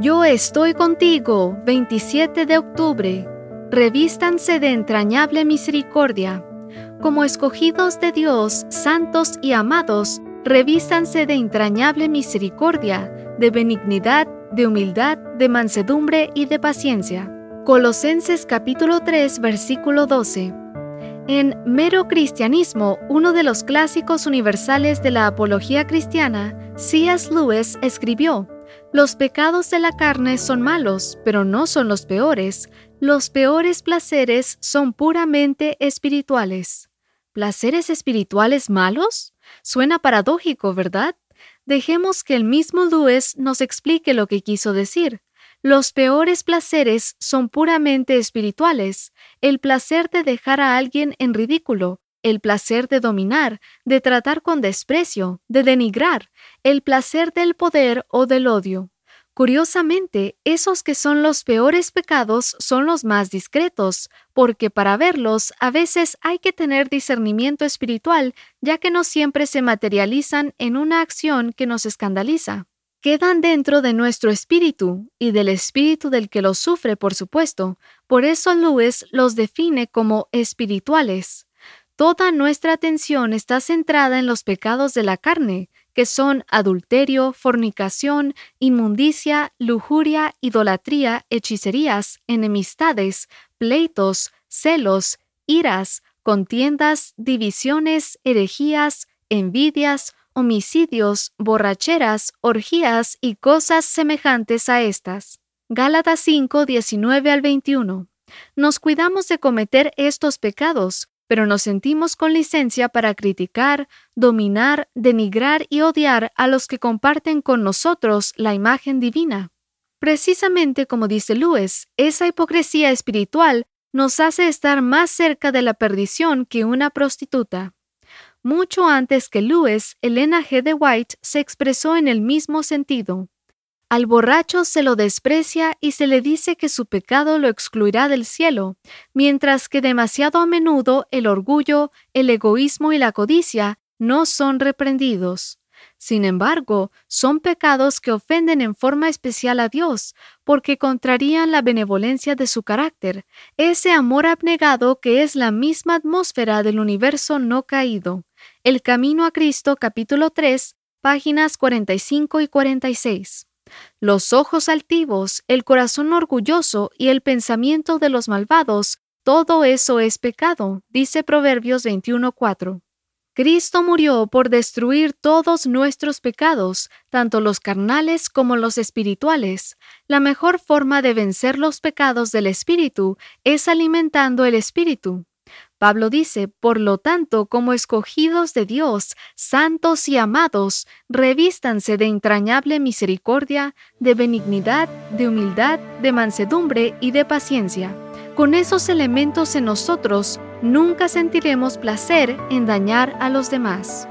Yo estoy contigo, 27 de octubre. Revístanse de entrañable misericordia. Como escogidos de Dios, santos y amados, revístanse de entrañable misericordia, de benignidad, de humildad, de mansedumbre y de paciencia. Colosenses capítulo 3 versículo 12. En Mero Cristianismo, uno de los clásicos universales de la apología cristiana, C.S. Lewis escribió, Los pecados de la carne son malos, pero no son los peores. Los peores placeres son puramente espirituales. ¿Placeres espirituales malos? Suena paradójico, ¿verdad? Dejemos que el mismo Lewis nos explique lo que quiso decir. Los peores placeres son puramente espirituales, el placer de dejar a alguien en ridículo, el placer de dominar, de tratar con desprecio, de denigrar, el placer del poder o del odio. Curiosamente, esos que son los peores pecados son los más discretos, porque para verlos a veces hay que tener discernimiento espiritual, ya que no siempre se materializan en una acción que nos escandaliza quedan dentro de nuestro espíritu y del espíritu del que los sufre, por supuesto. Por eso Lewis los define como espirituales. Toda nuestra atención está centrada en los pecados de la carne, que son adulterio, fornicación, inmundicia, lujuria, idolatría, hechicerías, enemistades, pleitos, celos, iras, contiendas, divisiones, herejías, envidias, homicidios, borracheras, orgías y cosas semejantes a estas. Gálatas 5, 19 al 21. Nos cuidamos de cometer estos pecados, pero nos sentimos con licencia para criticar, dominar, denigrar y odiar a los que comparten con nosotros la imagen divina. Precisamente como dice Lewis, esa hipocresía espiritual nos hace estar más cerca de la perdición que una prostituta. Mucho antes que Lewis, Elena G. de White se expresó en el mismo sentido. Al borracho se lo desprecia y se le dice que su pecado lo excluirá del cielo, mientras que demasiado a menudo el orgullo, el egoísmo y la codicia no son reprendidos. Sin embargo, son pecados que ofenden en forma especial a Dios, porque contrarían la benevolencia de su carácter, ese amor abnegado que es la misma atmósfera del universo no caído. El Camino a Cristo, capítulo 3, páginas 45 y 46. Los ojos altivos, el corazón orgulloso y el pensamiento de los malvados, todo eso es pecado, dice Proverbios 21.4. Cristo murió por destruir todos nuestros pecados, tanto los carnales como los espirituales. La mejor forma de vencer los pecados del espíritu es alimentando el espíritu. Pablo dice, por lo tanto, como escogidos de Dios, santos y amados, revístanse de entrañable misericordia, de benignidad, de humildad, de mansedumbre y de paciencia. Con esos elementos en nosotros, nunca sentiremos placer en dañar a los demás.